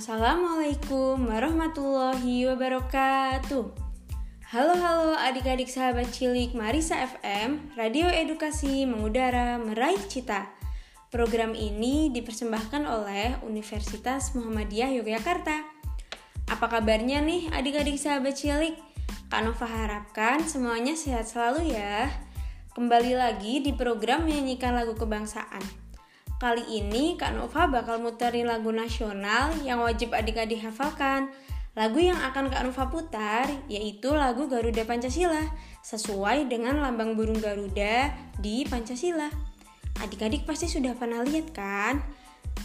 Assalamualaikum warahmatullahi wabarakatuh. Halo halo adik-adik sahabat cilik Marisa FM, Radio Edukasi Mengudara Meraih Cita. Program ini dipersembahkan oleh Universitas Muhammadiyah Yogyakarta. Apa kabarnya nih adik-adik sahabat cilik? Kak Nova harapkan semuanya sehat selalu ya. Kembali lagi di program menyanyikan lagu kebangsaan. Kali ini Kak Nova bakal muterin lagu nasional yang wajib adik-adik hafalkan. Lagu yang akan Kak Nova putar yaitu lagu Garuda Pancasila sesuai dengan lambang burung Garuda di Pancasila. Adik-adik pasti sudah pernah lihat kan?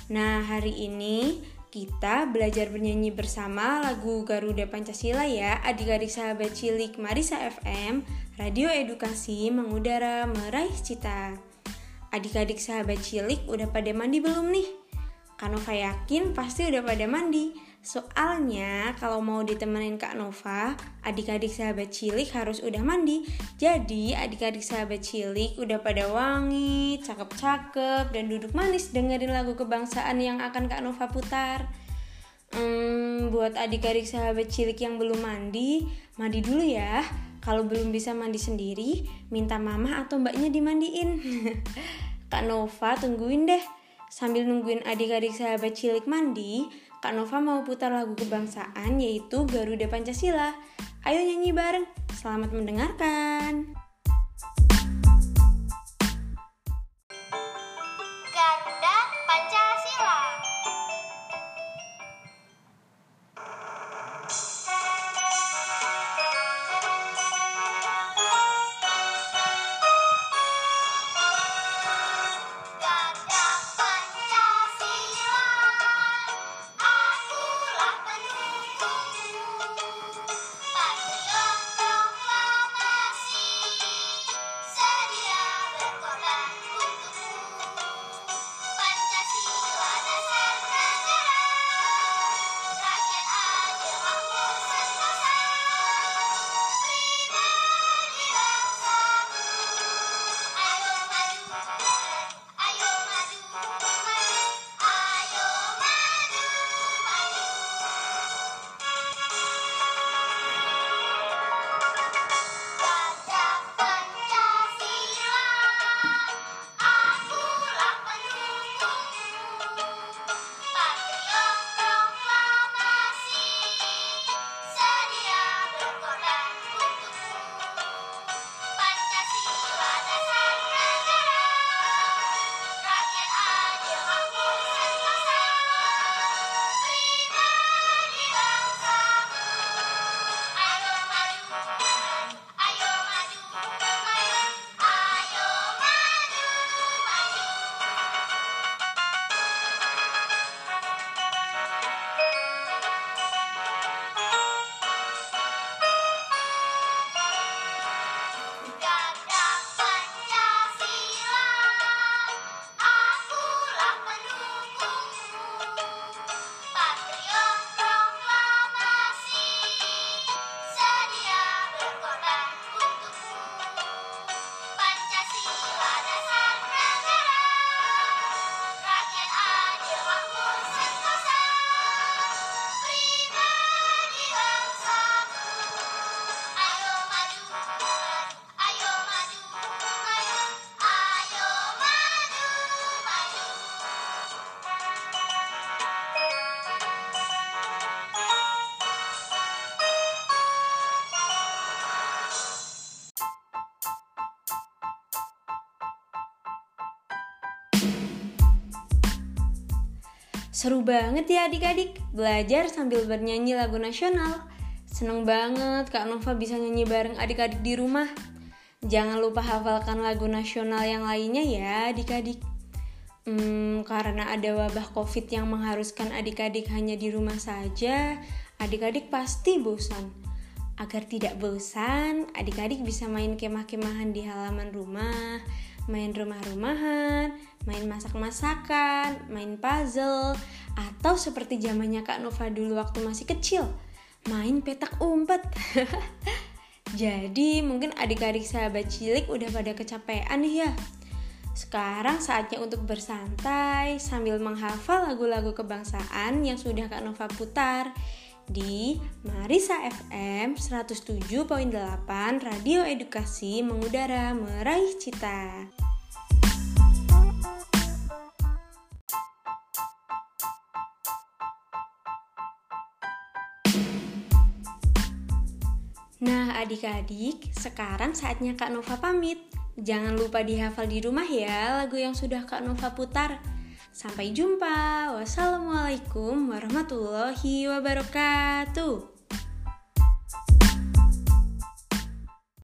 Nah, hari ini kita belajar bernyanyi bersama lagu Garuda Pancasila ya adik-adik sahabat cilik Marisa FM Radio Edukasi Mengudara Meraih Cita Adik-adik sahabat cilik udah pada mandi belum nih? Kak Nova yakin pasti udah pada mandi. Soalnya kalau mau ditemenin Kak Nova, adik-adik sahabat cilik harus udah mandi. Jadi adik-adik sahabat cilik udah pada wangi, cakep-cakep, dan duduk manis dengerin lagu kebangsaan yang akan Kak Nova putar. Hmm, buat adik-adik sahabat cilik yang belum mandi, mandi dulu ya. Kalau belum bisa mandi sendiri, minta mama atau mbaknya dimandiin. Kak Nova tungguin deh. Sambil nungguin adik-adik sahabat cilik mandi, Kak Nova mau putar lagu kebangsaan yaitu Garuda Pancasila. Ayo nyanyi bareng. Selamat mendengarkan. Seru banget ya adik-adik, belajar sambil bernyanyi lagu nasional. Seneng banget Kak Nova bisa nyanyi bareng adik-adik di rumah. Jangan lupa hafalkan lagu nasional yang lainnya ya adik-adik. Hmm, karena ada wabah covid yang mengharuskan adik-adik hanya di rumah saja, adik-adik pasti bosan. Agar tidak bosan, adik-adik bisa main kemah-kemahan di halaman rumah, main rumah-rumahan, main masak-masakan, main puzzle, atau seperti zamannya Kak Nova dulu waktu masih kecil, main petak umpet. Jadi mungkin adik-adik sahabat cilik udah pada kecapean nih ya. Sekarang saatnya untuk bersantai sambil menghafal lagu-lagu kebangsaan yang sudah Kak Nova putar di Marisa FM 107.8 Radio Edukasi Mengudara Meraih Cita. Nah, adik-adik, sekarang saatnya Kak Nova pamit. Jangan lupa dihafal di rumah ya lagu yang sudah Kak Nova putar. Sampai jumpa. Wassalamualaikum warahmatullahi wabarakatuh.